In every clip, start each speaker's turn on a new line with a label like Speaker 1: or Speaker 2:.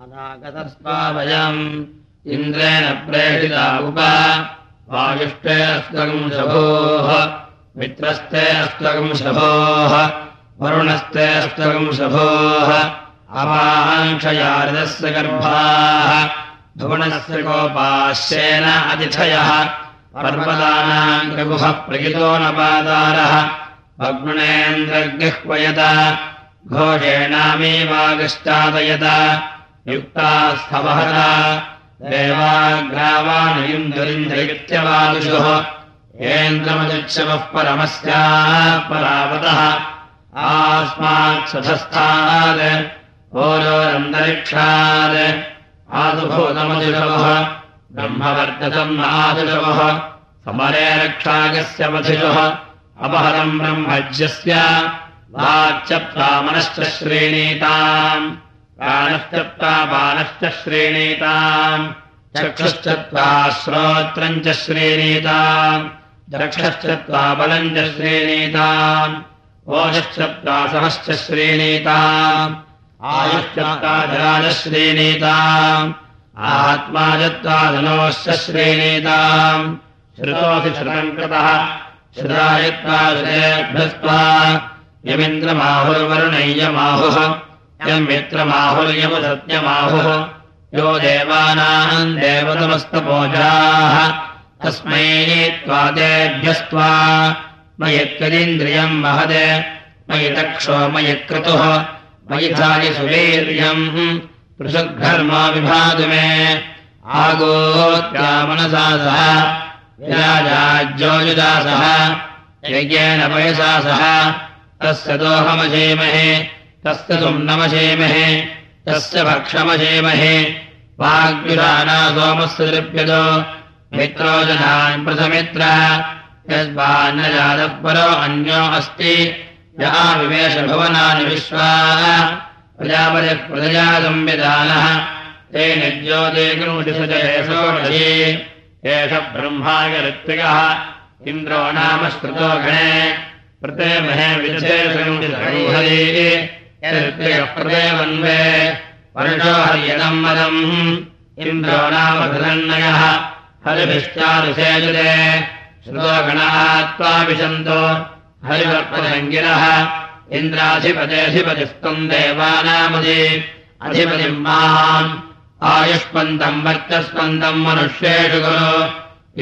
Speaker 1: अनागतस्त्वावयम् इन्द्रेण प्रेषिता उप। वायुष्टे अस्त्वगम् शभोः मित्रस्ते अस्त्वगम् शभोः वरुणस्ते अस्त्वगम् शभोः अपाङ्क्षयारिदस्य गर्भाः। भुवनस्य कोपाश्येन अतिथयः। पर्वतानाम् रघुः प्रगितो न पादारः अग्नेन्द्रगृह्वयत घोषेणामेवागश्चादयत युक्ता स्थवहत देवाग्रावाणयुन्दरिन्द्रयुत्यवादुषुः येन्द्रमजुच्छवः परमस्याः परावतः। आस्मात्सधस्थात् ओरोरन्तरिक्षात्। आदुभूतमजुषवः ब्रह्मवर्धतम् आदुषवः। समरे रक्षागस्य मधिषुः। अपहरम् ब्रह्मज्यस्य। वाच्यप्तामनश्च श्रेणीताम् प्राणश्च प्रापानश्च श्रेणीताम्। चक्षुश्च प्राश्रोत्रम् च श्रेणीताम्। दक्षश्च प्राबलम् च श्रेणीताम्। ओषश्च प्रासहश्च श्रेणीताम्। आयुश्च प्राजराजश्रेणीताम् आत्मा च धनोश्च श्रेणीताम्। श्रुतोऽसि श्रुतम् कृतः। श्रुतायत्वा श्रेभ्यस्त्वा यमिन्द्रमाहुर्वरुणय्यमाहुः यम् मित्रमाहुर्यमुसत्यमाहुः यो देवानाम् देवतमस्तपोजाः। तस्मै त्वादेभ्यस्त्वा मयि त्वदिन्द्रियम् महदे। मयि तक्षो मयि क्रतुः मयि धायि सुवीर्यम्। पृषद्घर्मा विभातु मे आगोत्या मनसा सह। विराजाज्योजुदा सह। यज्ञेन पयसा सह। तस्य दोहमशेमहे तस्य सुम्नमशेमहे तस्य भक्षमशेमहे। वाग्युराना सोमस्य दृप्यतो मित्रो जनान् प्रथमित्र यस्मान्न जातः परो अन्यो अस्ति या विवेशभवनानि विश्वा प्रजापतिः प्रजया संविधानः तेन ज्योतिगुणुषोषे एष ब्रह्माय ऋत्विकः इन्द्रो नाम श्रुतो गणे प्रतेमहे विजयेषुहरिः प्रदेवन्वे वर्षो हर्यदम् मदम्। इन्द्रो नाम धनन्नयः हरिभिश्चारुषेजुरे श्रुतो गणः त्वाभिषन्तो हरिवर्पदङ्गिरः इन्द्राधिपतेऽधिपतिस्तम् देवानामदि अधिपतिम् माम्। आयुष्पन्दम् वर्चस्पन्दम् मनुष्येषु गुरु।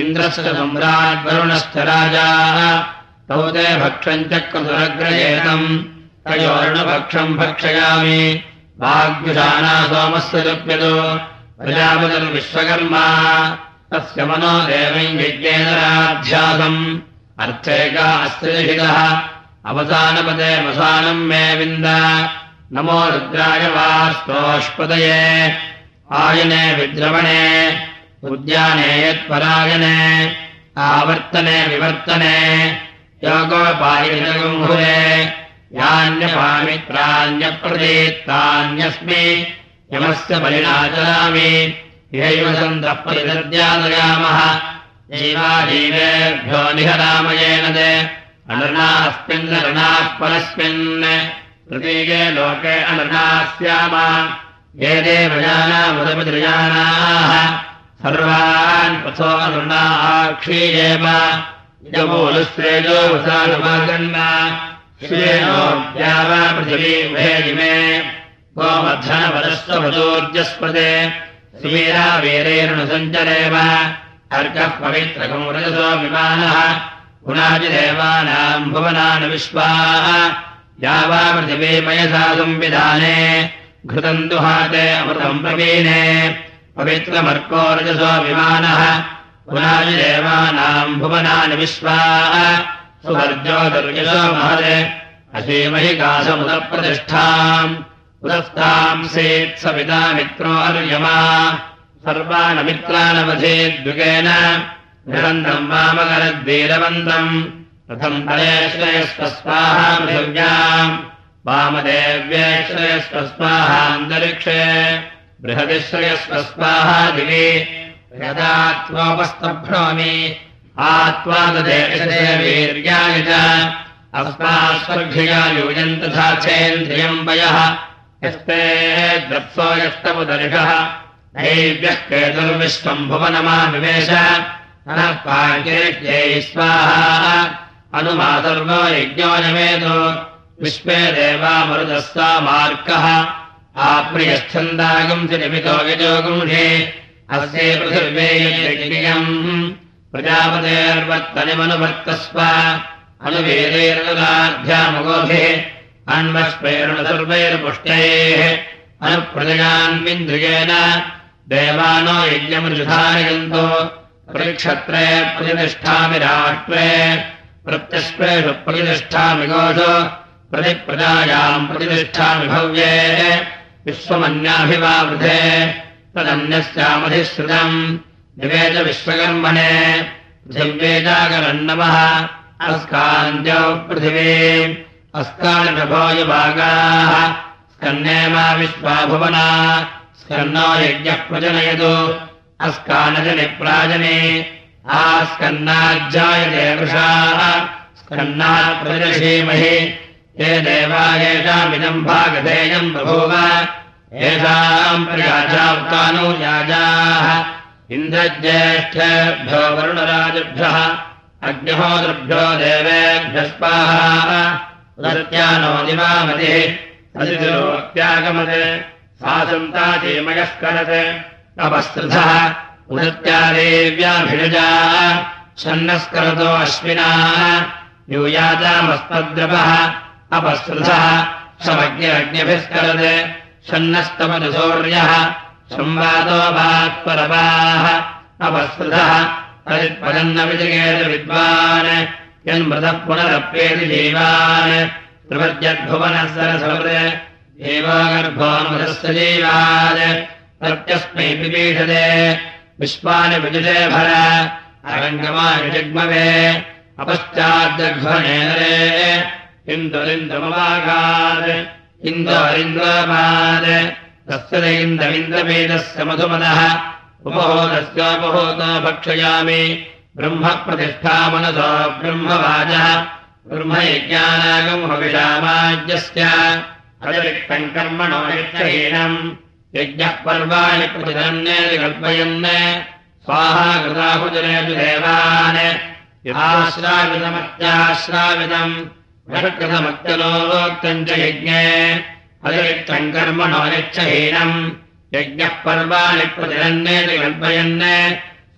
Speaker 1: इन्द्रस्य सम्राड्वरुणश्च राजाः। तौ ते भक्षम् चक्रसुरग्रयेतम् तयोर्णभक्षम् भक्षयामि। भाग्युषाना सोमस्य लप्यतो प्रजापतिर्विश्वकर्मा। तस्य मनो देवम् यज्ञेनराध्यासम् अर्थेका अस्त्रिहितः। अवसानपदे वसानम् मे विन्द। नमो रुद्राय वास्तोष्पदये। आयने विद्रवणे। उद्याने यत्परायणे। आवर्तने विवर्तने। योगोपायजगुम्भुरे यान्यपामित्रान्यप्रदीत्तान्यस्मि यमस्य बलिनाचरामि यैव सन्तः परिदर्द्यादयामः जीवाजीवेभ्यो निहरामयेन नृणाः परस्मिन्। प्रतीके लोके अनृणाः स्याम ये देवजानामुदमिदृजानाः सर्वान् पथो अनृणाक्षीयेव यमूलुश्रेजो वसानुमागण्ण श्रेणोऽद्या वा पृथिवीभेजिमे गोमध्वनपदस्वभदोर्जस्पदे सुवीरा वीरेणुसञ्चरेव अर्कः पवित्रकम् रजसो विमानः पुनाजिदेवानाम् भुवनान् विश्वाः या वा पृथिवीमयसा संविधाने, घृतम् दुहाते अमृतम् प्रवीणे पवित्रमर्को रजसो विमानः पुनाजिदेवानाम् भुवनानि विश्वाः। सुवर्जो दुर्यसो महदे असीमहि कासमुदप्रतिष्ठाम् पुरस्ताम् सेत्सविता मित्रो अर्यमा। सर्वानमित्रानवधेद्युगेन। निरन्तम् वामकरद्वीरवन्तम् रथम् तलेश्रयस्वस्वाहा पृथिव्याम् वामदेव्येश्रयस्वस्वाहान्तरिक्षे। बृहदिश्रयस्वस्वाहा दिवि यदा त्वोपस्तभ्नोमि आत्वाददेशे वीर्याय च। अस्मास्वर्घ्या यूयम् तथा चेन्द्रियम् वयः यस्ते द्रप्सो यष्टमुदर्शः। नैव्यः केतुर्विश्वम् भुवनमाविवेश स्वाहा। अनुमातर्वो यज्ञो नमेदो। विश्वे देवामरुदः सा मार्गः। आप्रियच्छन्दागम् च निमितो यजोगुंषे अस्य पृथिव्येयम् प्रजापतेर्वत्तनिमनुवर्तस्व। अनुवेदैरनुदाध्यामुगोभिः अन्वस्पैरुणसर्वैर्पुष्टैः अनुप्रजयान्विन्द्रियेण देवानो यज्ञमृषधारयन्तो प्रतिक्षत्रे प्रतिष्ठामि राष्ट्रे। प्रत्यस्पेषु प्रतिष्ठामि गोषु। प्रतिप्रजायाम् प्रतिष्ठामि भव्ये। विश्वमन्याभिवावृधे। तदन्यस्यामधिश्रुतम् निवेद विश्वकर्मणे पृथिव्येजागरन्नवः अस्कान्द्यौ पृथिवी। अस्कानिभोयुभागाः स्कन्ने मा विश्वाभुवना। स्कन्नो यज्ञः प्रजनयतु। अस्कानजनिप्राजने। आस्कन्नाज्जायते वृषाः। स्कन्नात् प्रदर्शीमहि ये देवा येषामिदम् भागधेयम् बभूव। येषाम् प्रयाजावतानो याजाः इन्द्रज्येष्ठेभ्यो वरुणराजभ्यः अग्निहोदृभ्यो देवेभ्यः स्वाहा उदत्यानो दिवामतिः तदितिरोत्यागमत् सा सन्ताचेमयः करत् अपस्तृथः उदत्या देव्याभिषजा छन्नस्करतो अश्विनाः यूयातामस्मद्रवः अपस्तृथः समज्ञरज्ञभिस्करत् छन्नस्तमनुसौर्यः संवादो भात्परवाः अपस्तृतः तदित्पदन्नविजगेत विद्वान् यन्मृतः पुनरप्येति जीवान् एवो गर्भोन्मृतस्य जीवान् प्रत्यस्मै पिपीषते विश्वानि विजुषे भर अरङ्गमानि जग्मवे अपश्चाद्दघ्वनेरे इन्दुरिन्द्रमवागात् इन्दोरिन्द्रमात् तस्य इन्द्रमिन्द्रवेदस्य मधुमदः उपहोदस्योपहोतो भक्षयामि। ब्रह्मप्रतिष्ठामनसो ब्रह्मवाजः ब्रह्मयज्ञानागम् हविषामाज्यस्य अतिरिक्तम् कर्मणो यक्षहीनम्। यज्ञः पर्वाणि प्रतिधन्येति कल्पयन् स्वाहा कृताहुजनेषु देवान्। यथाश्रावितमत्याश्रावितम्। कृतमत्यलोक्तम् च यज्ञे अतिरिक्तम् कर्मणो यच्छहीनम् यज्ञः पर्वाणि प्रतिरन्नेति कल्पयन्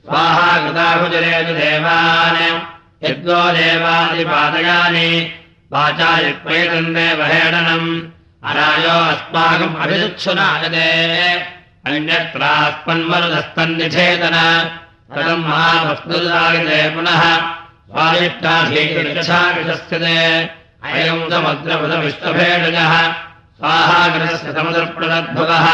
Speaker 1: स्वाहा कृताहुजनेषु देवान्। यद्वो देवादिपादयानि वाचा यत्प्रेतन्देव हेडनम् अरायो अस्माकम् अभिजुत्सुनायते अन्यत्रास्मन्मरुदस्तन्निषेतन तदम् महावस्तुदायते पुनः। स्वादिष्टाधीकृच्छाविशस्यते अयम् समुद्रपदविश्वभेडजः स्वाहागृहस्य समुद्रप्रदद्भुवः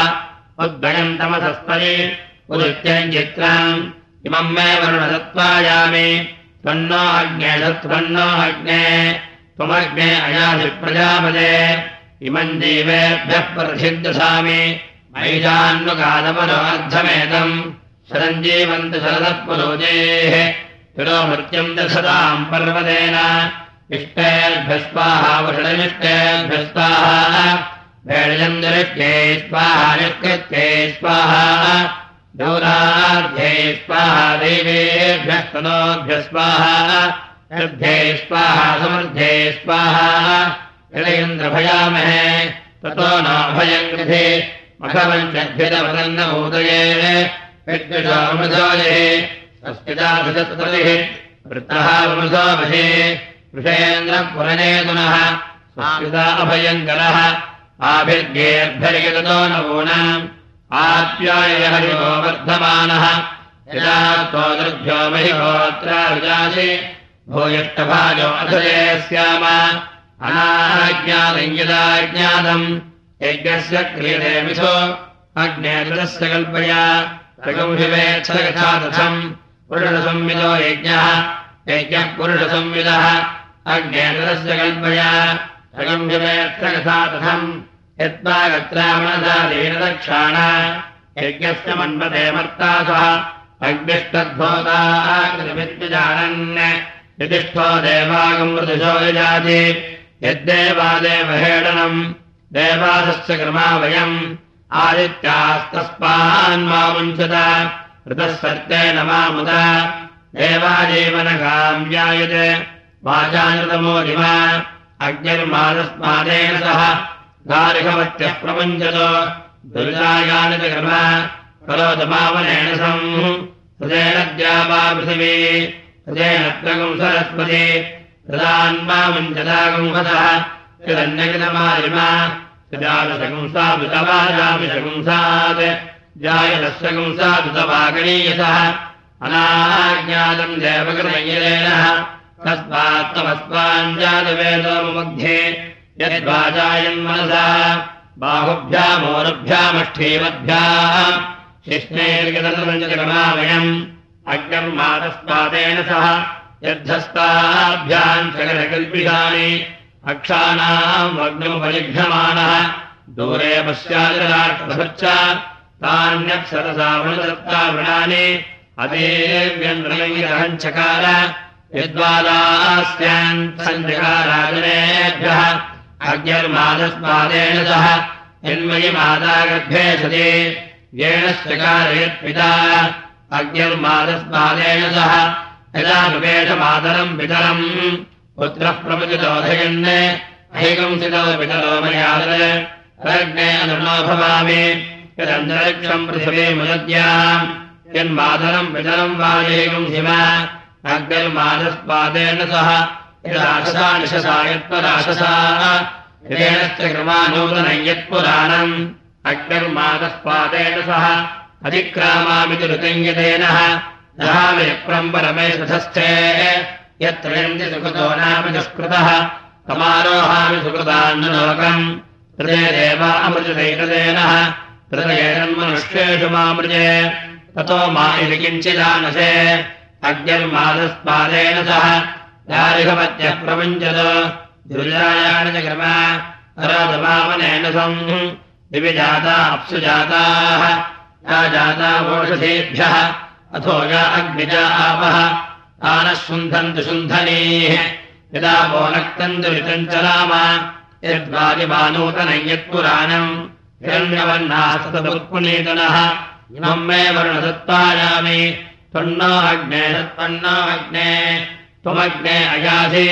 Speaker 1: उद्भयम् तमसस्तरे उदित्यञ्चित्रम् इमम् मे वरुणदत्त्वायामि। त्वन्नो अग्ने त्वन्नो अग्ने। त्वमग्ने अयाधिप्रजापदे इमम् देवेभ्यः प्रसिद्धसामि शरञ्जीवन्त शरदः पुरोजेः तिरो मृत्युम् दशताम् पर्वतेन इष्टेभ्यस्वाहा वृषणमिष्टेभ्यस्वाहा भेडजन्दरिभ्यै स्वाहा निष्कृत्यै स्वाहा स्वाहा स्वाहा स्वाहा स्वाहा हृदयन्द्रभयामहे ततो नाभयम् वृत्तः वृथोभे वृषेन्द्रपुरनेतुनः संस्कृता अभयङ्करः आभिर्गेऽभ्यर्गतो नवूनाम् आप्यायः यो वर्धमानः। अनाज्ञातम् यदा ज्ञातम् यज्ञस्य क्रियते मिथो अग्नेतुलस्य कल्पया। पुरुषसंविदो यज्ञः यज्ञः पुरुषसंविदः अग्नेतुलस्य कल्पया प्रगंहिवेत्सयथा तथम् यत्त्वा गत्रामणदादीनदक्षाण यज्ञस्य मन्मते मर्ता सः अग्निष्टद्भोताकृतविद्विजानन् यतिष्ठो देवागमृदशो यजाति यद्देवादेवहेडनम् देवासस्य क्रमा वयम् आदित्यास्तस्मान्मामुञ्चत ऋतः सर्तेन मामुद देवाजीवनकाम्यायत् वाचानृतमोदिमा अग्निर्मादस्मादेन सह गारिकवत्यः प्रपञ्चतो दुर्गायानि च क्रम करोतमावनेन सम् हृदेन द्यावा पृथिवी हृदेन त्वगुं सरस्वती हृदान्मामुञ्चदागुंहतः चिरन्यकृतमारिमा जामिषगुंसात् जायदस्यगुंसादुतवागणीयसः अनाज्ञातम् देवकृतयेन तस्मात्तमस्माञ्जातवेदोमुमध्ये यद्वाजायन्मनसा बाहुभ्यामोरुभ्यामष्ठीमद्भ्याम् शिष्णैर्गतमावयम् अग्निर्मातस्मादेन सह यद्धस्ताभ्याम् सकलकल्पितानि अक्षाणाम् अग्निमुपलिघ्यमाणः दूरे पश्चादिराष्ट्रभच्च तान्यप्सरसावृणदत्तावृणानि अदेव्यन्द्रयिरहञ्चकार यद्वादास्यान् सञ्जकाराजनेभ्यः अग्निर्मादस्मादेन सह यन्मयि माता गर्भे सति येणश्चकारयत्पिता अग्निर्मादस्मादेन सह यदा विवेशमातरम् पितरम् पुत्रः पितरो मयादरग्ने अनुर्नो भवामि यदन्तरिक्षम् पृथिवीमुदद्याम् यन्मातरम् पितरम् वाजेकंसिम अग्निर्मादस्मादेन सह। यदाशसा निशसा यत्पराशसा हिरेणश्च क्रमानूतनम् यत्पुराणम् अग्निर्मादस्पादेन सह। अधिक्रामामिति ऋतञ्यतेन दहामिप्रम् परमे सुधस्थे। यत्रयन्ति सुकृतो नाम दुष्कृतः। समारोहामि सुकृतान्नलोकम् हृदय देवा अमृजदैकदेनः हृदयेन्मनुष्येषु मामृजे। ततो मा इति किञ्चिदानसे अग्निर्मादस्पादेन सह। दारिहपत्यः प्रपञ्चत दुर्जायाण च क्रम। अराधमामनेन सम् दिवि जाता या जाता वोषधेभ्यः। अथो या अग्निजा आपः। तानः शुन्धन्तु शुन्धनीः। यदा वोनक्तन्तु ऋतञ्चलाम यद्वादिमानूतनम् यत्पुराणम् हिरण्यवर्णास्तदुत्पुनीतनः इमम् मे वर्णदत्तायामि त्वन्नो अग्ने तत्त्वन्नो अग्ने त्वमग्ने अयाधि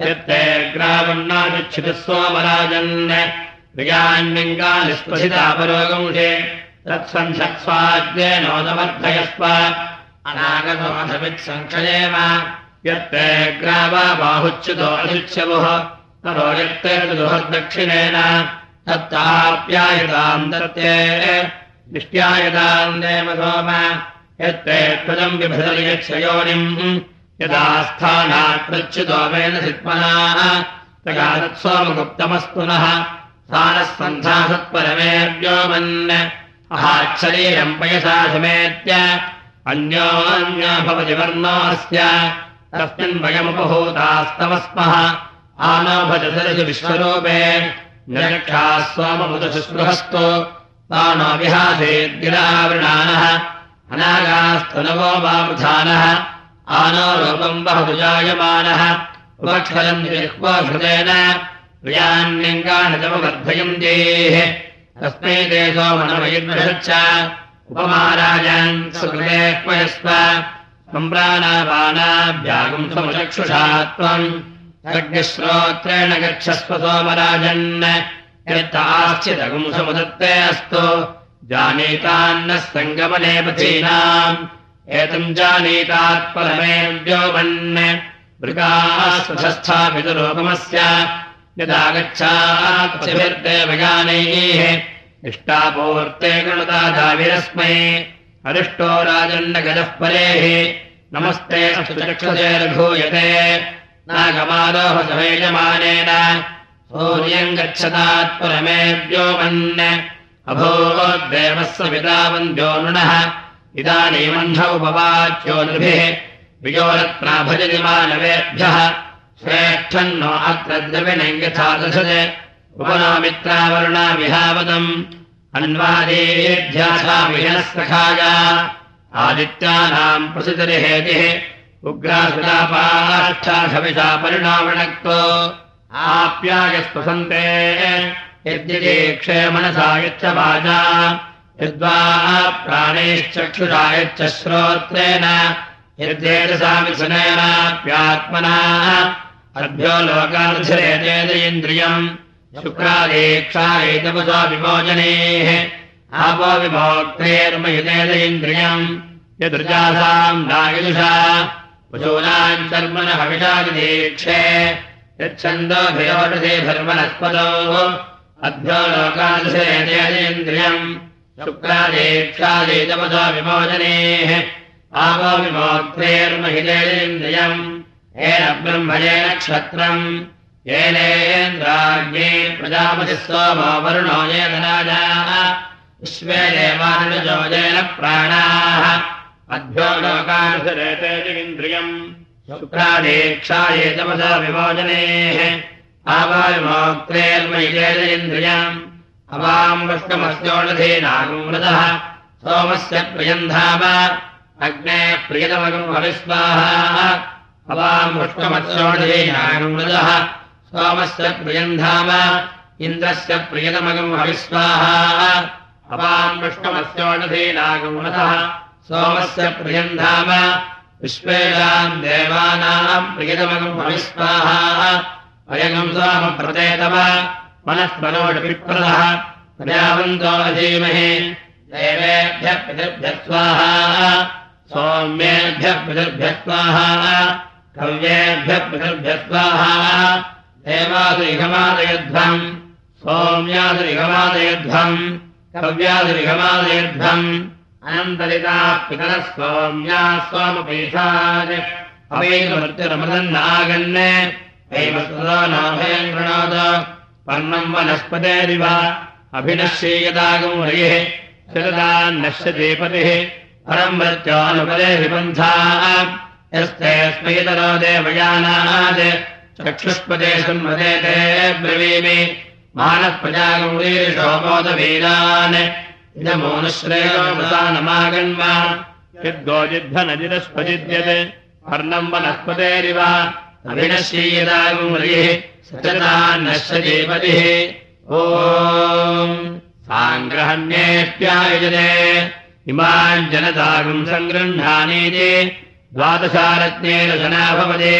Speaker 1: यत्ते ग्रावन्नादिच्छितः सोमराजन् विजान्यङ्गानिस्पशितापरोगंशे तत्सन्धक्स्वाद्येनोदमर्थयस्व अनागतोऽधवित्सङ्क्षयेम यत्ते ग्रावा बाहुच्युतो अशुच्यवुः तरो यत्ते दुहर्दक्षिणेन तत्ताप्यायताम् दत्ते निष्ट्यायताम् देव सोम यत्ते त्वजम् विभजयच्छयोनिम् यदा सित्मनाः तगा तत्सोमगुप्तमस्तु नः। स्थानः सन्धासत्परमेव्योमन् अहाच्छरीरम् पयसा समेत्य। अन्योन्यो भवति वर्णोऽस्य तस्मिन् वयमुपभूतास्तव स्मः आनो भजसरसि विश्वरूपे। निरक्षाः सोममुदशुस्पृहस्तु तानो विहासेद्गिरावृणानः अनागास्तु नवो जिह्वाघृतेन प्रियान्यङ्गाणजमवर्धयन्तेः तस्मै ते सोमनमयुर्वृषच्च उपमाराजान् सुकृते क्वयस्व। सम्प्राणापानाभ्यागम् समुचक्षुषा त्वम्। यज्ञश्रोत्रेण गच्छस्व सोमराजन्। यत्ताश्चिदगुम् समुदत्ते अस्तु जानीतान्नः सङ्गमने पथीनाम् एतम् जानीतात्परमेव्योमन् मृगास्थापितुलोकमस्य यदागच्छात्भिर्देवगानैः इष्टापूर्ते गणता दाविरस्मै अरिष्टो राजन्नगजः परेः। नमस्ते अष्टचक्षसे रघूयते। नागमारोह समेजमानेन सूर्यम् गच्छतात्परमेव्योमन् अभूद्देवः सविता वन्द्यो नृणः। इदानीमह्नौ उपवाच्यो नृभिः। वियोरत्नाभजति मानवेभ्यः श्रेष्ठन्नो अत्र द्रविणम् यथा दशते उपनामित्रावरुणा विहावदम्। सखाय आदित्यानाम् प्रसितरिहेतिः। उग्रासुरापाष्ठाघविषा परिणामणक्तो आप्यायस्पसन्ते यद्यदेक्षे मनसा यच्च वाचा यद्वा प्राणैश्चक्षुषा यच्च श्रोत्रेण यद्वेदसामिसुनेनाप्यात्मना अभ्यो लोकानुसरेतेन्द्रियम् शुक्रादेक्षा एतपसा विमोचनेः आपो विभोक्तेर्मयुतेद इन्द्रियम् यदृजासाम् नायुषा पशूनाम् कर्मण हविषादिदीक्षे यच्छन्दोभयोषधे धर्मनस्पदो अभ्यो लोकानुसरेतेन्द्रियम् शुक्रादेक्षादेतपसा विमोचनेः आपो विभोक्तेर्महितेन्द्रियम् येन ब्रह्मणेन क्षत्रम्। येनेन्द्राज्ञे प्रजापतिः सोमो वरुणो येन राजाः। विश्वे देवानुजोजेन प्राणाः। अभ्यो लोकानुसरेतेन्द्रियम् शुक्रादेक्षाये तपसा विमोचनेः आवाविमोक्तेर्मयितेन्द्रियम् अवाम् वष्टमस्योषधीनागुमृतः सोमस्य प्रियन्धाम। अग्ने प्रियतमगम् हविस्वाहा अवाम् वष्टमस्योषधीनागुमृतः सोमस्य प्रियन्धाम। इन्द्रस्य प्रियतमगम् हविस्वाहा अवाम् वृष्टमस्योषधीनागुमृतः सोमस्य प्रियन्धाम। विश्वेषाम् देवानाम् प्रियतमगम् हविस्वाहा अयगम् सोमप्रतेतव मनःस्मरोडपिप्रदः प्रजावन्तो अधीमहे। देवेभ्यः पितृभ्यः स्वाहा सौम्येभ्यः पितृभ्यः स्वाहा कव्येभ्यः पितृभ्यः स्वाहा देवादिगमादयध्वम् सौम्यादिगमादयध्वम् कव्यादिगमादयध्वम् अनन्तरिता पितरः सौम्या सोमपीठात् नाभयम् पर्णम् वनस्पतेरिव अभिनश्येयदागम् हरिः शरदान्नश्यते पतिः। परम् मृत्योनुपदे विपन्था यस्तेऽस्मैतरो देवयानात्। चक्षुष्पदे संवदेते ब्रवीमि। मानःप्रजागौरीशोमोदवीरान् इदमोनुश्रेयोमृतानमागन्म यद्गोजिध्वनजिरस्पजिद्यत् पर्णम् वनस्पतेरिव अभिनश्येयदागुमरिः सचतान्नश्यतीपतिः ओ साङ्ग्रहण्येष्ट्यायुजते इमाम् जनतागुम् सङ्गृह्णानीति द्वादशारत्नेन जना भवति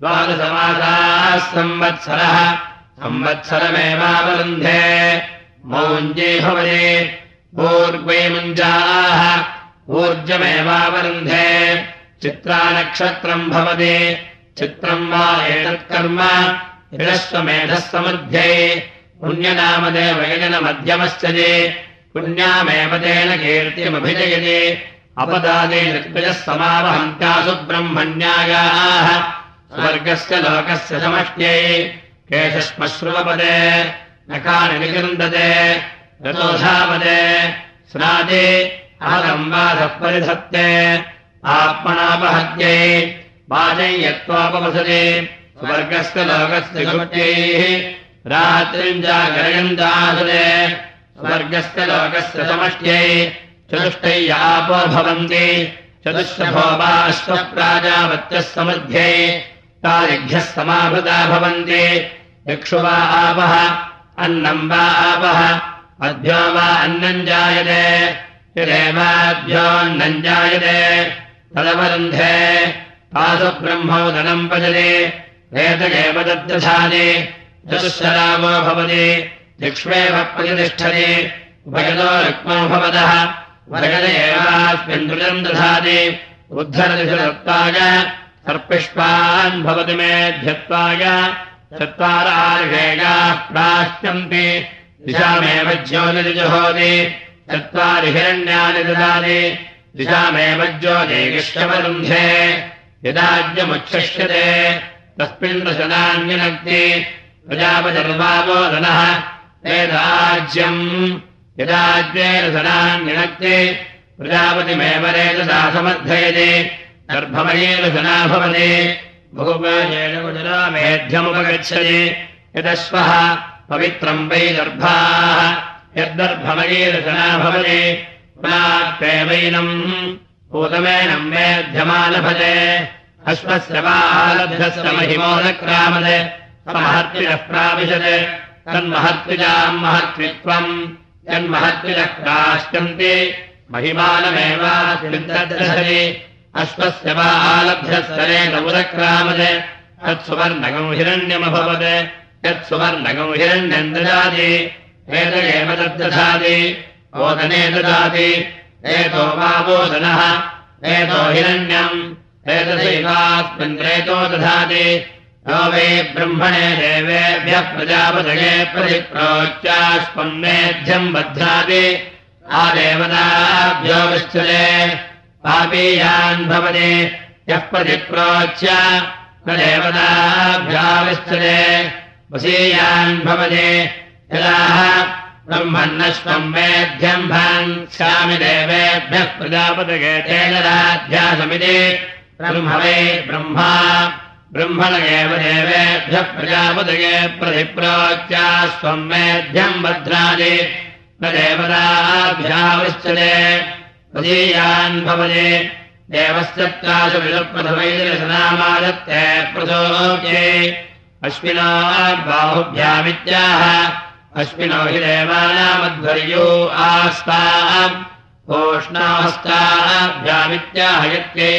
Speaker 1: द्वादशमासाः संवत्सरः संवत्सरमेवावरुन्धे मौञ्जे भवति पूर्वे मुञ्जाः। ऊर्जमेवावरुन्धे चित्रानक्षत्रम् भवति चित्रम् वा एतत्कर्म? हिरस्वमेधः समृद्ध्ये पुण्यनामदेव यजनमध्यमश्च ये पुण्यामेव तेन कीर्तिमभिजयते। अपदादे ऋग्भजः समावहन्त्यासु ब्रह्मण्यागाः स्वर्गस्य लोकस्य समष्ट्यै केशश्मश्रुवपदे। निकृन्दते रतोधापदे स्नादे। अहदम्बाधः परिधत्ते। आत्मनापहत्यै यत्त्वापवसते स्वर्गस्य लोकस्य गुप्त्यैः रात्रिम् जागरयन्तासते स्वर्गस्य लोकस्य समष्ट्यै चतुष्टै आपो भवन्ति। चतुष्टभो वा अश्वप्राजावत्यः समृद्ध्यै तादिभ्यः समाभृता भवन्ति। दिक्षु वा आपः अन्नम् वा आपः अभ्यो वा अन्नम् जायते। यदेवाभ्योऽन्नम् जायते। तदवरुन्धे तासु ब्रह्मोदनम् पजते वेदगेव दद्दधाति चतुःशरावो भवति दिक्ष्वेव प्रतिष्ठति उभयतो रुक्मो भवतः दृजम् दधाति उद्धरदिशदत्ताय सर्पिष्पान् भवति मेध्यत्वाय चत्वारार्हेगाः प्राश्यन्ति दिशामेव ज्योतिर्जुहोति चत्वारि हिरण्यानि ददाति दिशामेव ज्योतिगिष्टवरुन्धे यदाज्यमुच्छिष्यते तस्मिन् दशनान्यनक्ति प्रजापतिर्वावोदनः वेदाज्यम् यदाज्येरसनान्यनक्ति प्रजापतिमेव रेतसा समर्थयति। गर्भमयेरसना भवति बहुपेन गुजरामेध्यमुपगच्छति। यदश्वः पवित्रम् वै गर्भाः। यद्दर्भमयेरसना भवति पुनात्वैवैनम् पूतमेनम् मेध्यमालभते अश्वस्य वा आलब्धस्य महिमोदक्रामते समहर्तिनः प्राविशत्। तन्महत्विजाम् महत्वित्वम् यन्महत्विजः काश्चन्ति महिमानमेवादर्शति अश्वस्य वा आलभ्यस्तरेण उदक्रामद तत्सुवर्णगौ हिरण्यमभवत् यत्सुवर्णगौ हिरण्यम् ददाति। एत एव तद्दधाति। ओदने ददाति एतो वा वोदनः एतो हिरण्यम्। रेतो दधाति। यो वै ब्रह्मणे देवेभ्यः प्रजापदये प्रतिप्रोच्यास्पन्नेध्यम् बध्नाति आदेवताभ्यो विश्चले पापीयान् भवति। यः प्रतिप्रोच्य न देवताभ्याविश्चले वशीयान् भवति। यदाः ब्रह्मन्नश्वम् मेध्यम् भान् स्यामि देवेभ्यः प्रजापदये तेन राध्यासमिति ब्रह्म वै ब्रह्मा ब्रह्मण एव देवेभ्यः प्रजापदये प्रतिप्रोच्या स्वम् मेध्यम् भद्रादि न देवताभ्याविश्चते प्रदीयान् भवति। देवश्चत्रासु विदप्रथमैदर्शनामादत्ते प्रसोचे अश्विना बाहुभ्यामित्याह अश्विनो हि देवानामध्वर्यो आस्ताम् ओष्णाहस्ताभ्यामित्याह यत्ये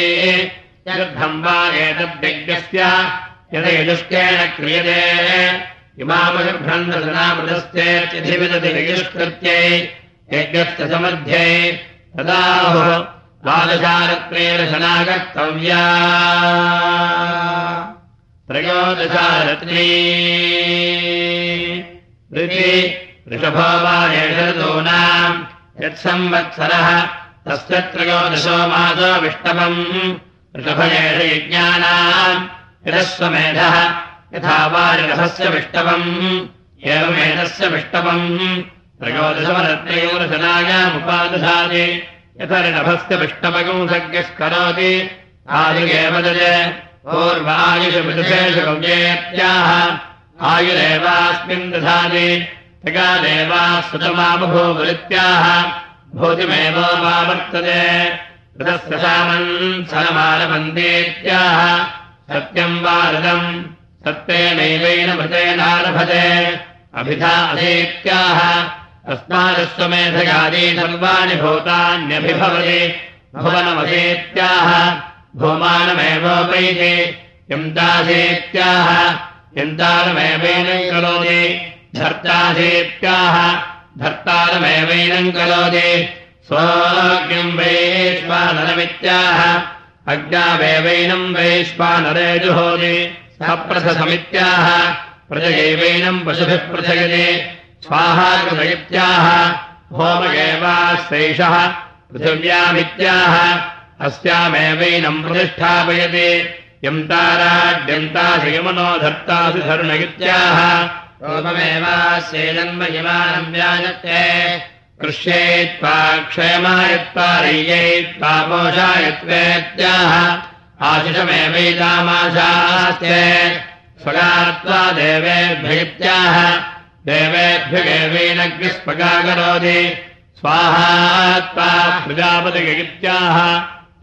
Speaker 1: गर्भम् वा एतद्यज्ञस्य यदेजुष्केण क्रियते। इमामशभ्रन्दनामृतस्तेत्यधिविदति यजुष्कृत्यै यज्ञस्य समध्ये। तदाहुः द्वादशारत्नेरशनागर्तव्या त्रयोदशारत्नी ऋषभो वा एषदूनाम् यत्संवत्सरः तस्य त्रयोदशो मासो विष्टमम् ऋषभयेष यज्ञानाम् यदस्वमेधः यथा वारिरथस्य विष्टवम् एवमेधस्य विष्टवम् त्रयोदशमरत्नयोरशनायामुपादधाति यथा ऋणभस्य विष्टवगुंसज्ञः करोति आयुगेव दज पूर्वायुषमृषेषगव्येत्याह आयुरेवास्मिन् दधाति। तगादेवाः सुतमाबभूवृत्याह भूतिमेवोपावर्तते ऋतस्य सामन् सनमानमन्देत्याह सत्यम् वा ऋतम् सत्येनैवेन मृतेनारभते अभिधा अधेत्याह तस्मादस्वमेधगादी सर्वाणि भूतान्यभिभवति। भुवनमधेत्याह भूमानमेवोपैति। यम् दासेत्याह यन्तारमेवैनम् करोति धर्ताधेत्याह धर्तारमेवैनम् करोति स्वाज्ञम् वैश्वानरमित्याह अज्ञावेवैनम् वैश्वानरे जुहोति सप्रथसमित्याह प्रजयैवैनम् पशुभिः पृथयति स्वाहाकृतयित्याह होमगेवाश्रैषः पृथिव्यामित्याह अस्यामेवैनम् प्रतिष्ठापयति यम् ताराड्यन्तासयमनो धर्तासु धर्णयित्याह रूपमेवास्यैजन्मयमानम् व्याजते। कृष्येत्वा क्षयमायत्वा रय्यैत्वा पोषायत्वेत्याह आशिषमेवैतामाशास्ते स्वगात्वा देवेभ्यगित्याह देवेभ्यगेवैनग्निस्पगा करोति स्वाहात्वा प्रजापतिगित्याह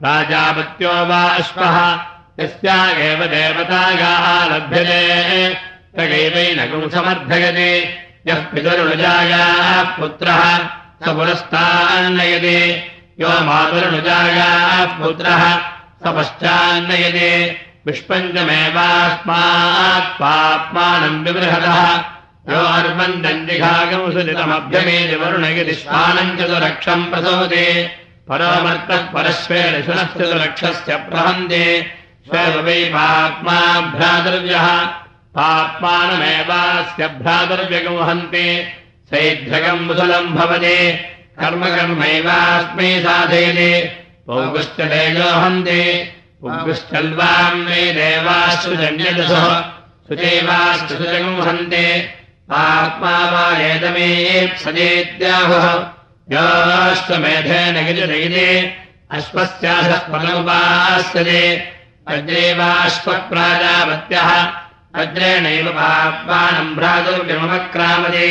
Speaker 1: प्राजापत्यो वा अश्वः यस्या एव देवतागाः लभ्यते तगैवैनगुम् समर्थयति। यः पितरुणुजायाः पुत्रः स पुरस्तान्नयति यो मातुरुणुजायाः पुत्रः स पश्चान्नयति विष्पञ्चमेवास्मात् पाप्मानम् विबृहतः। यो अर्वन्दन्दिघागमुसुलितमभ्यमेति वरुणयति श्वानम् चतुरक्षम् प्रसोति। परश्वेण शुनः चतुरक्षस्य प्रहन्ति स्वेव वै पाप्मा भ्रातृव्यः पाप्मानमेवास्य भ्रातृव्यगंहन्ति सैध्रगम् मुसलम् भवति कर्मकर्मैवास्मै साधयति। पौगुश्च तेजोहन्ति पुगुश्चल्वाम् मे देवास्तु सुजगंहन्ति आत्मा वा गिरिदयिते अश्वस्याधः पदमुपास्यते अग्रेवाश्वप्राजापत्यः अग्रेणैव पाप्मानम् भ्रातुर्व्यमक्रामते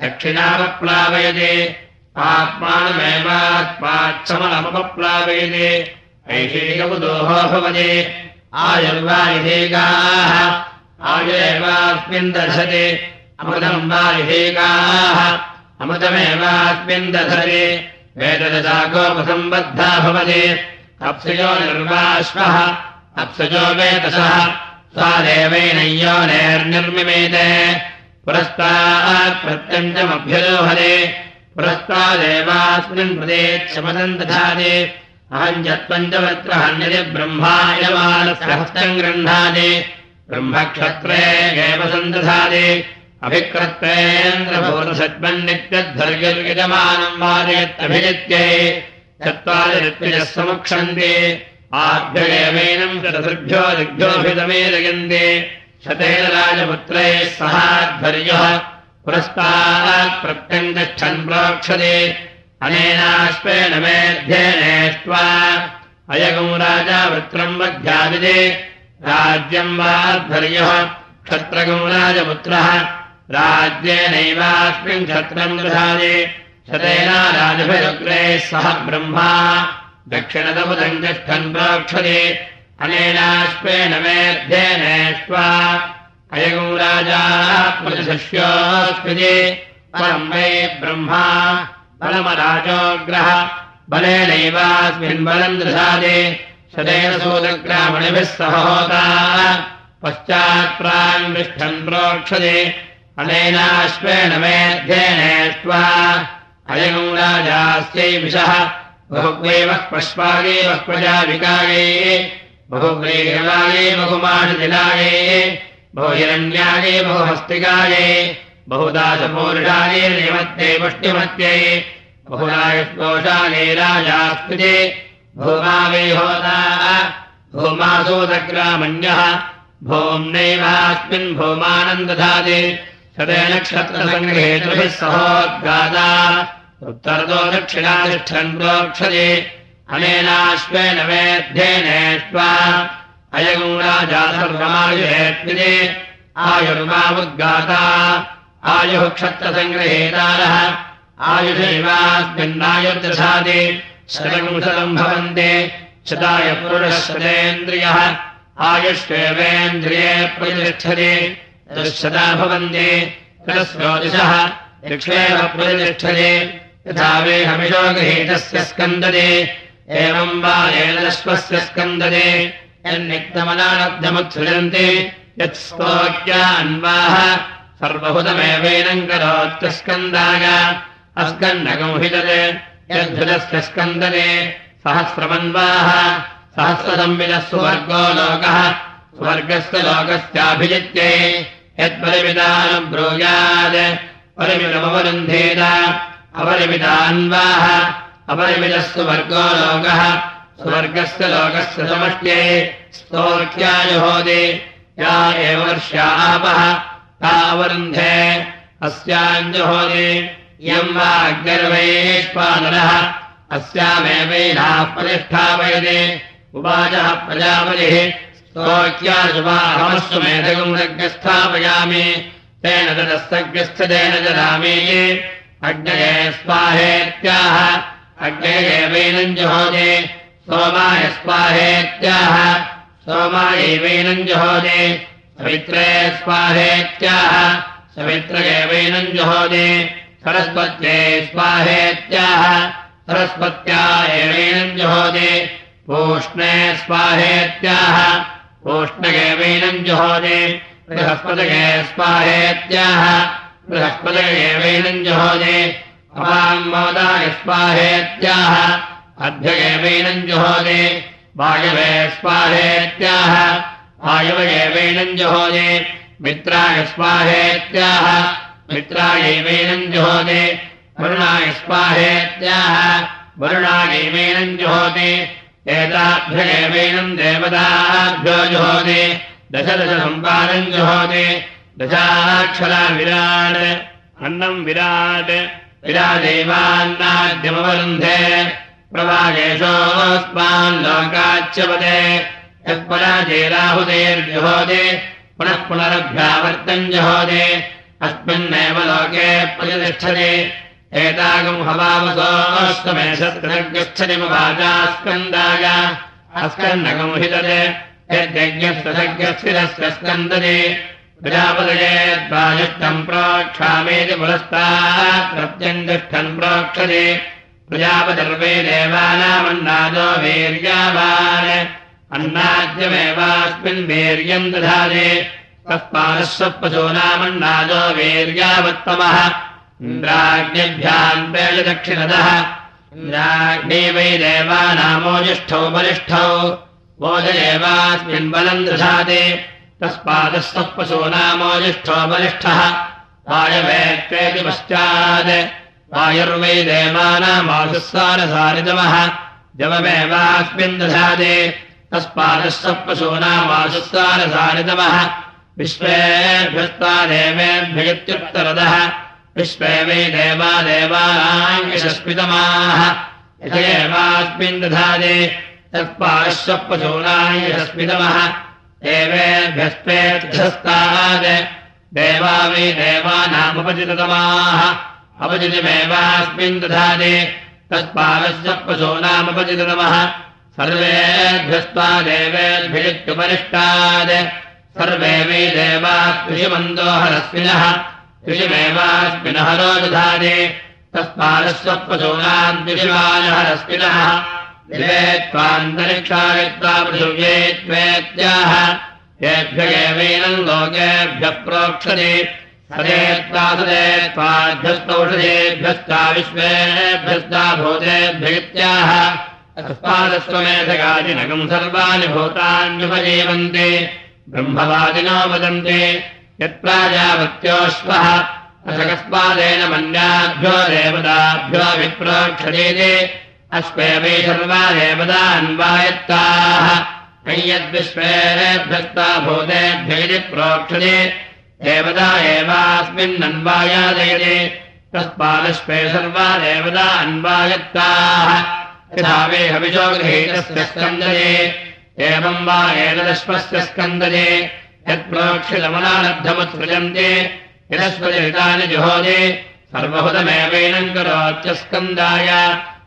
Speaker 1: दक्षिणावप्लावयते आत्मानमेवात्माक्षमलमपप्लावयते ऐषेकमुदोहो भवति। आयुर्वायुधेगाः आयुरेवास्मिन् दर्शते अमृतम् वा अमृतमेवास्मिन् दधरे वेददशाकोपसम्बद्धा भवति। अप्सयो निर्वाश्वः अप्सजो वेदसः सा देवैनय्यो नेर्निर्मिमेते। पुरस्तात् प्रत्यञ्चमभ्यलोहरे पुरस्तादेवास्मिन् दधाति अहम् च त्वञ्चवत्रहन्यति ब्रह्मायमानस्य हस्तम् गृह्णाति ब्रह्मक्षत्रे एव सन्दधाति अभिक्रत्वेन्द्रभूतसद्मन्नित्यध्वर्गर्यजमानम् वादयत्यभिजित्यै। चत्वारित्यजः समुक्षन्ति आभ्यगेवैनम् चतुर्भ्यो दिग्भ्योऽभितमेदयन्ति शतेन राजपुत्रैः सहाध्वर्यः। पुरस्तात् प्रत्यङ्गच्छन् प्रोक्षते। अनेनाश्वेन मेध्येनेष्ट्वा। अयगौ राजा वृत्रम् वध्यादिजे राज्यम् वाध्वर्यः। क्षत्रगौ राजपुत्रः। राज्येनैवास्मिन् क्षत्रम् गृहादे शतेन राजभिरुग्रे सह ब्रह्मा दक्षिणदमुदम् तिष्ठन् प्रोक्षते। अनेनाश्वेन मेध्येनेष्ट्वा अयगौ राजा प्रतिशिष्योऽस्मिति परम् वै ब्रह्मा बलमराजोग्रह। बलेनैवास्मिन् बलम् दृशादे शतेन सूदग्रामणिभिः सह होता। पश्चात्प्राङ्ष्ठन् प्रोक्षते। अनेनाश्वेन मेध्येनेष्ट्वा अयगौ राजास्यै विशः बहुग्रेवः पश्वागेवः प्रजाविकागे बहुग्रेवागे बहुमाणदिलागे बहु हिरण्यागे बहुहस्तिकागे बहुदासपूरुषागे निमत्ये पुष्टिमत्यै बहुरायकोशागे राजास्कृते भूमावे होता भूमासूदग्रामण्यः। भूम्नैवास्मिन् भूमानन्दधाति। शतेन क्षत्रसङ्ग्रहेतुभिः सहोद्गाता उत्तरतो दक्षिणातिष्ठन् प्रोक्षते। अनेनाश्वेन वेद्येनेष्वा। अयगम् राजा सर्वमायुरेत्मिने आयुः क्षत्रसङ्ग्रहेतारः आयुषैवास्मिन्नायुर्दशादि शतम् शतम् भवन्ति शताय पुरुषदेन्द्रियः आयुष्वेवेन्द्रिये प्रतिष्ठते। दुःशता भवन्ति। कृतस्रोदिशः दक्षेव प्रतिष्ठते। यथा वेहमिषो गृहीतस्य स्कन्दते एवम् वा एलश्वस्य स्कन्दते यन्निक्तमनानब्धमुत्सृजन्ति यत् स्तोक्या अन्वाः करोत्यस्कन्दाय अस्कन्नगंहितते यद्धुतस्य स्कन्दते सहस्रमन्वाः सहस्रसंविदः सुवर्गो लोकः स्वर्गस्य लोकस्याभिजित्ये यत्परिमितानुब्रूयात् परिमितमवरुन्धेत अपरिमितान्वाः अपरिमितः सुवर्गो लोकः। स्वर्गस्य लोकस्य समष्ट्ये स्तोर्क्याजुहोदे या एव वर्ष्या आपः। ता अवरुन्धे। अस्याञ्जुहोदे। इयम् वा अग्निर्वैष्पानरः अस्यामेवैनाः प्रतिष्ठापयते। उवाचः प्रजापतिः स्तोक्याशुभाहमस्तु मेधगम् रज्ञस्थापयामि तेन तदस्तज्ञस्थतेन ददामि अग्नये स्वाहेत्याह। अग्नयेवैनम् जुहोदे सोमाय स्वाहेत्याह। सोमायैवैनम् जुहोदे सवित्रे स्वाहेत्याह। सवित्रयेवैनम् जुहोदे सरस्वत्ये स्वाहेत्याह। सरस्वत्या एवैनम् जुहोदे पूष्णे स्वाहेत्याह। पूष्णगेवैनम् जुहोदे बृहस्पतये स्वाहेत्याह बृहस्पतयेवैनम् जुहोदे अपाङ्मोदाय स्वाहेत्याह अध्यगेवैनम् जुहोदे वायवे स्वाहेत्याह वायवयेवैनम् जुहोदे मित्राय स्वाहेत्याह मित्रायैवैनम् जुहोदे वरुणाय स्वाहेत्याह वरुणायैवैनम् जुहोदे एताभ्यगेवैनम् देवताभ्यो जुहोदे दशदशसम्पादम् जुहोदे दशाक्षरा विराट् अन्नम् विराट् विरादेवान्नाद्यमवरुन्धे प्रवागेशोऽस्मान् लोकाच्यपदे यत्पराजेराहुतेर्जुहोदे पुनः पुनरभ्यावर्तम् जुहोदे अस्मिन्नेव लोके प्रतिष्ठते एतागम् हितते यद्यज्ञस्तज्ञस्थिरस्य स्कन्दते प्रजापदयेद्वायुष्टम् प्रोक्षामेति पुरस्तात् प्रोक्षते। प्रजापतिर्वे देवानामन्नादो वीर्यावान्। अन्नाद्यमेवास्मिन् वीर्यम् दधाति। तस्मानः स्वपशूनामन्नादो वीर्यावत्तमः। इन्द्राज्ञभ्याम् दक्षिणतः इन्द्राग्ने वै देवानामोजिष्ठौ बलिष्ठौ। बोधयेवास्मिन् बलम् तस्मादः पशूनामोजिष्ठो बलिष्ठः वायवेत्वेति पश्चात्। वायुर्वै देवानामाशुस्सारसारितमः जवमेवास्मिन् दधाति तस्मादः पशूनामाशुस्सारसारितमः विश्वेभ्यस्ता देवेभ्यत्युत्तरदः विश्वे वै देवा देवानाङ्गशस्मितमाः यथेवास्मिन् दधाति तत्पार्श्वपशूनाङ्गशस्मितमः देवेभ्यस्तेभ्यस्तात् देवा वै देवानामुपचिततमाः अपचितिमेवास्मिन् दधाति। तत्पालस्यपशूनामुपचिततमः सर्वेभ्यस्त्वा देवेभ्यत्युपरिष्टात् सर्वे वै देवा कृषिमन्दोहरस्मिनः ऋषिमेवास्मिनहरो दधाति। तस्मादस्वपशूनाम् द्विषिमानहरस्मिनः दिवे पृथिव्ये त्वेत्याह येभ्य लोकेभ्यः प्रोक्षते। सदेत्वा सदे त्वाभ्यस्तौषधेभ्यस्ता विश्वेभ्यस्ता भूतेभ्यत्याह तस्मादस्वमेधगादिनगम् सर्वाणि भूतान्युपजीवन्ते। ब्रह्मवादिनो वदन्ते यत्प्राजावत्योऽश्वः। अशकस्मादेन मन्याभ्यो देवताभ्यो विप्रोक्षते अश्वे वै सर्वा देवता अन्वायत्ताः यद्विश्वेभ्यस्ता भूतेभ्य प्रोक्षते। देवता एवास्मिन्नन्वायादयते तस्मादश्वे सर्वा देवता अन्वायत्ताः यथा वे हविजो गृहीतस्य स्कन्दये एवम् वा एतदश्वस्य स्कन्दये यत्प्रोक्षितमनालब्धमुत्सृजन्ते यदस्वजहितानि जुहोदे सर्वहुतमेवैनम् करोत्यस्कन्दाय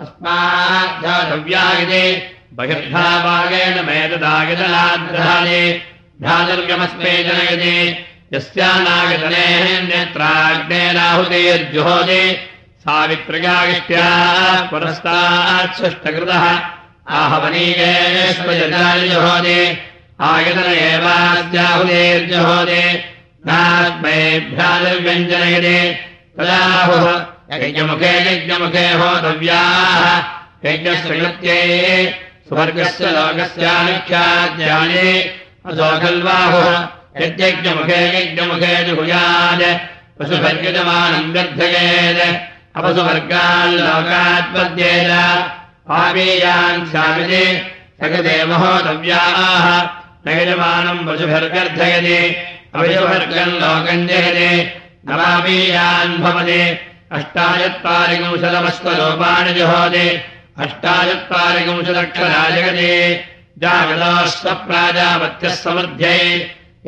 Speaker 1: अस्माद्धातव्यागिते बहिर्धावागेण मेददागितनाद्धाने धातुर्गमस्मे जनयति यस्यानागतनेत्राग्नेराहुतेर्जुहोदे सावित्र्यागिष्ट्या पुरस्ताच्छष्टकृतः आहवनीगेष्वजनायुहोदे आगतन एवास्याहुतेर्जुहोदे नास्मेभ्यादिर्व्यञ्जनयते तदाहुः यज्ञमुखे यज्ञमुखे होतव्याः। यज्ञस्य स्वर्गस्य असो खल्वाहुः यज्ञमुखे जुहुयात्। पशुभर्गजमानम् व्यर्थयेत् अपसुवर्गान् लोकात्पद्येत पापीयान् स्यामिति सगदेवहोतव्याः नैजमानम् पशुभिर्गर्धयति। अभिवर्गम् लोकम् जयते। नवामीयान् भवति अष्टाचत्वारिकंशदमस्वरूपाणि जुहोति अष्टाचत्वारिकंशदक्षरा जगति जागतोऽश्वप्राजापत्यः समृद्ध्यै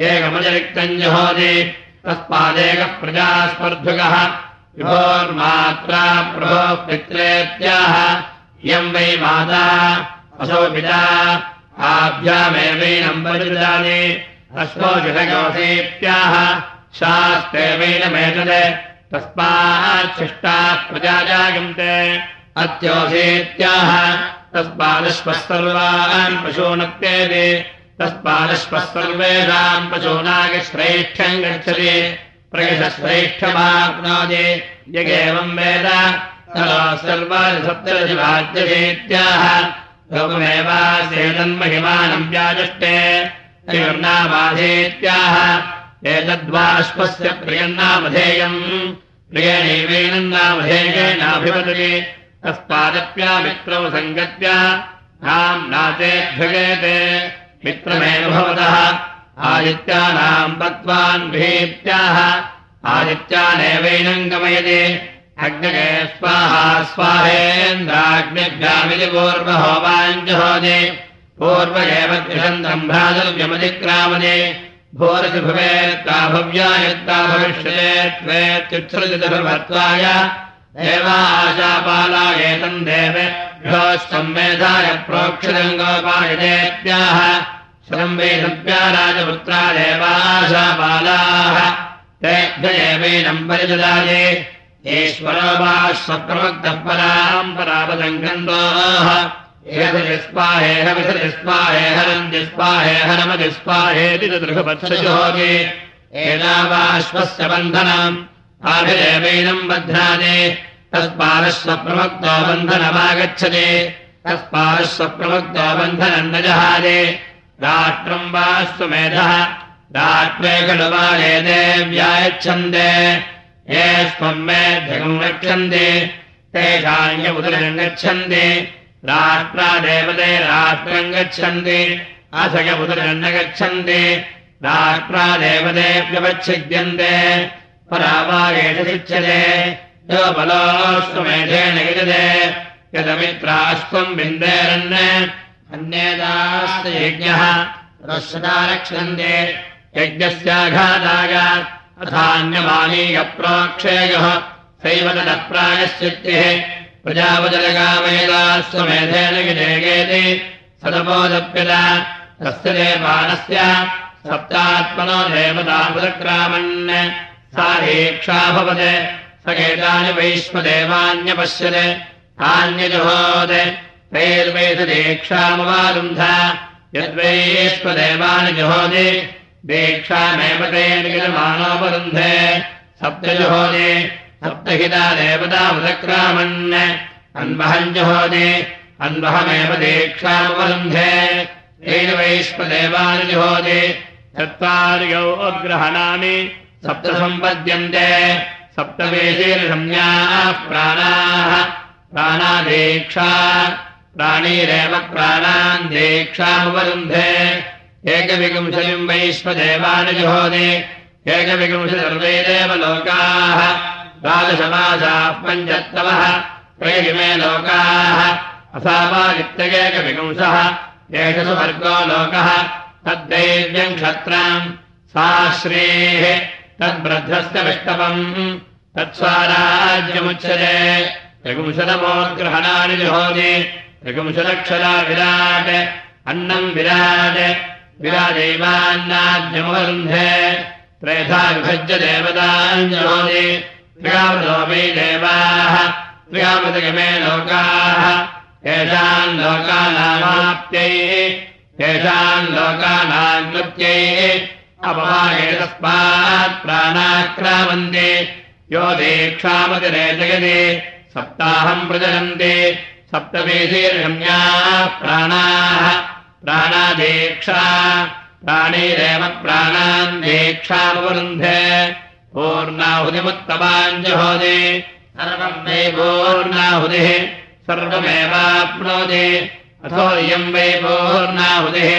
Speaker 1: एकमतिरिक्तम् जुहोति तस्मादेकः प्रजास्पर्धुकः विभोर्मात्रा प्रभो पित्रेत्याह। इयम् वै माता असौ पिता। आभ्यामेवैनम् परिददाति अश्वोषिषगोषेत्याह शास्त्रेवैनमेतत् तस्माच्छिष्टाः प्रजा जागन्ते अत्योषेत्याह तस्मादश्वः सर्वान् पशूनक्तेति। तस्मादश्वः सर्वेषाम् पशूनागश्रेष्ठम् गच्छति। प्रयशश्रेष्ठमाप्नोति यगेवम् वेद। सर्वाणि सप्तदशिवाद्यशेत्याह लोकमेवासेतन्महिमानम् व्याजुष्टे। नामाधेत्याह एतद्वाश्वस्य प्रियन्नामधेयम् प्रियणैवेनन्नामधेयेनाभिवदति तस्मादप्या मित्रौ सङ्गत्या। नाम् नाचेभ्यगेते मित्रमेव भवतः। आदित्यानाम् तत्त्वान् भीत्याः आदित्यानेवैनम् गमयति अग्नगे स्वाहा स्वाहेन्द्राग्निभ्यामिति पूर्वहोवाञ्जहोदे। पूर्व एव द्विषन्तम् भ्रातव्यमतिक्रामदे भोरसि भवेत्ता भव्यायत्ता भविष्यते त्वेत्युत्सृजितभर्त्वाय देवाशापालायेतम् देवेभ्योः संवेधाय प्रोक्षितम् गोपायतेत्याह श्रम् वेदव्या राजपुत्रा देवाशापालाः। तेभ्य परिददाये ईश्वरो वा स्वप्रमुक्तः पराम् परापदङ्गन्दोः एतदिस्पाहेह विसदिस्पाहेह नन्दिस्पाहेह नमदिस्पाहेति दृढवत्सजोगे एनावाश्वस्य बन्धनम्। बध्नादे तस्पारस्वप्रमुक्तो बन्धनमागच्छति। तस्पारस्वप्रमुक्तो बन्धनम् न जहादे राष्ट्रम् वा स्वमेधः राष्ट्रे खलु वा ये देव्यायच्छन्दे। ये स्वम् मेध्यगम् रक्षन्ति तेषाम् य उदरम् गच्छन्ति राष्ट्रादेवते राष्ट्रम् गच्छन्ति असयमुदरन्न गच्छन्ति। राष्ट्रादेवतेऽप्यवच्छिद्यन्ते परावागेषुच्यते यो बलोऽश्वमेधेन युजते यदमित्राश्वम् बिन्देरन् अन्येदास्त यज्ञः रश्वता रक्षन्ते। यज्ञस्याघाताय अथान्यमानीयप्रोक्षेयः सैव तदप्रायश्चित्तिः प्रजापजलगामेदाश्वमेधेन विजयगेति सदपोदप्यत तस्य देवानस्य सप्तात्मनो देवतामुदक्रामन् सा दीक्षा भवत् स एतानि वैश्वदेवान्यपश्यत् तान्यजुहोत् तैर्वेददीक्षामवारुन्ध यद्वैश्वदेवानि जुहोति दीक्षामेव तैर्यजमानोपरुन्धे सप्तजुहोति सप्तहिता देवतामुदक्रामन् अन्वहञ्जुहोति अन्वहमेव दीक्षामवरुन्धे तेन वैश्वदेवानि जुहोति चत्वार्यौ अग्रहणानि सप्त सम्पद्यन्ते सप्तवेशीर्षम्याः प्राणाः प्राणादीक्षा प्राणीरेव प्राणान् दीक्षामवरुन्धे एकविंशतिम् वैश्वदेवानि जुहोति एकविंशतिर्वैरेव लोकाः द्वादशमासाः पञ्चत्तमः त्रयिमे लोकाः। असावादित्यगेकविंशः एष सुवर्गो लोकः। तद्दैव्यम् क्षत्राम् सा श्रेः। तद्ब्रद्धस्य विष्टपम्। तत्स्वाराज्यमुच्यते। त्रिपुंशतमोद्ग्रहणानि जुहोति। त्रिपुंशदक्षरा विराट् अन्नम् विराट्। विराजैवान्नाद्यमवरुन्धे त्रेधा विभज्य देवताञ्जहोति त्रियामृतो वै देवाः त्रियामृतगमे लोकाः येषाम् लोकानामाप्त्यै येषाम् लोकानाम् अपवाये तस्मात् प्राणाक्रामन्ते यो दीक्षामतिरेजयति सप्ताहम् प्रचलन्ति सप्तवीशीर्गम्याः प्राणाः प्राणादीक्षा प्राणीरेव प्राणान् दीक्षामवरुन्धे पूर्णाहुतिमुत्तमाञ्जहोति सर्वम् वै पूर्णाहुतिः। सर्वमेवाप्नोति। अथो इयम् वै पूर्णाहुतिः।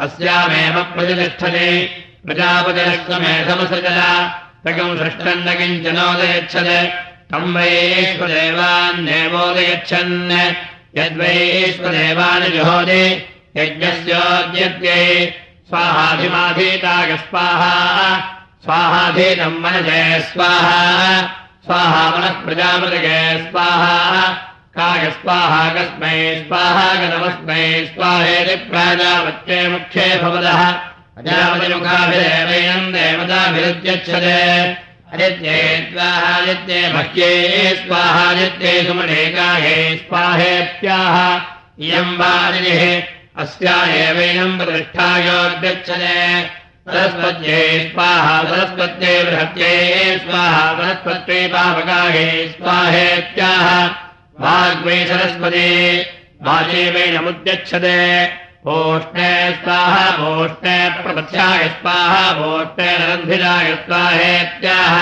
Speaker 1: अस्यामेव प्रतिष्ठति। प्रजापतिरश्वमेधमसृजला तकम् सृष्टन्न किञ्चनोदयच्छत् तम् वैश्वदेवान्नेवोदयच्छन् यद्वैश्वदेवानि जुहोति। यज्ञस्योद्यत्यै। स्वाहाधिमाधीतागस्वाहा स्वाहाधीतम् मनजे स्वाहा। स्वाहा मनः प्रजापतिगे स्वाहा। कागस्वाहा कस्मै स्वाहा गतमस्मै स्वाहेति प्राजापत्ये मुख्ये भवदः प्रजापतिमुखाभिदेवैनम् देवताभिरुद्यच्छते अदित्ये स्वाहादित्ये भक्ये स्वाहादित्ये सुमणेकाये स्वाहेत्याह इयम् वादिनिः अस्या एवैनम् प्रतिष्ठायोद्यच्छते स्वाहा सरस्वत्यै बृहत्यै स्वाहा सरस्वत्यै पावकाये स्वाहेत्याह। वाग्वै सरस्वती वाचेवैनमुद्यच्छते भोष्णे स्वाहा भोष्णे प्रपथ्याय स्वाहा भोष्णे नरन्धिराय स्वाहेत्याह।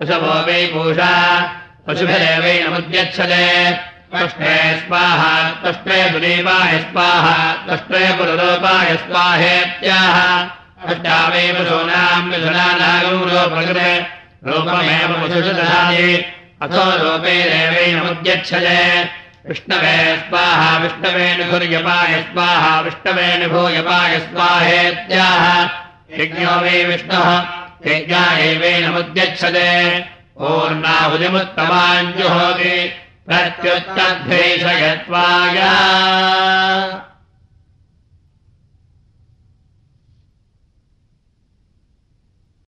Speaker 1: पशवो वै पूषा पशुभिरेवैनमुद्यच्छते त्वष्टे स्वाहा त्वष्टे दुरीपाय स्वाहा त्वष्टे पुरुरूपाय स्वाहेत्याह अष्टावै पशूनाम् विधुनानागौरो प्रकृते। रूपमेव वसुषु ददाति अथो रूपे देवेनमुद्यच्छते। विष्णवे स्वाहा स्वाहा विष्णवेऽनुभूयपाय स्वाहेत्याह। यज्ञो वै विष्णुः यज्ञा एवेनमुद्यच्छते ओर्णाहुतिमुत्तमाञ्जुहोति प्रत्युत्तद्वेषयत्वाय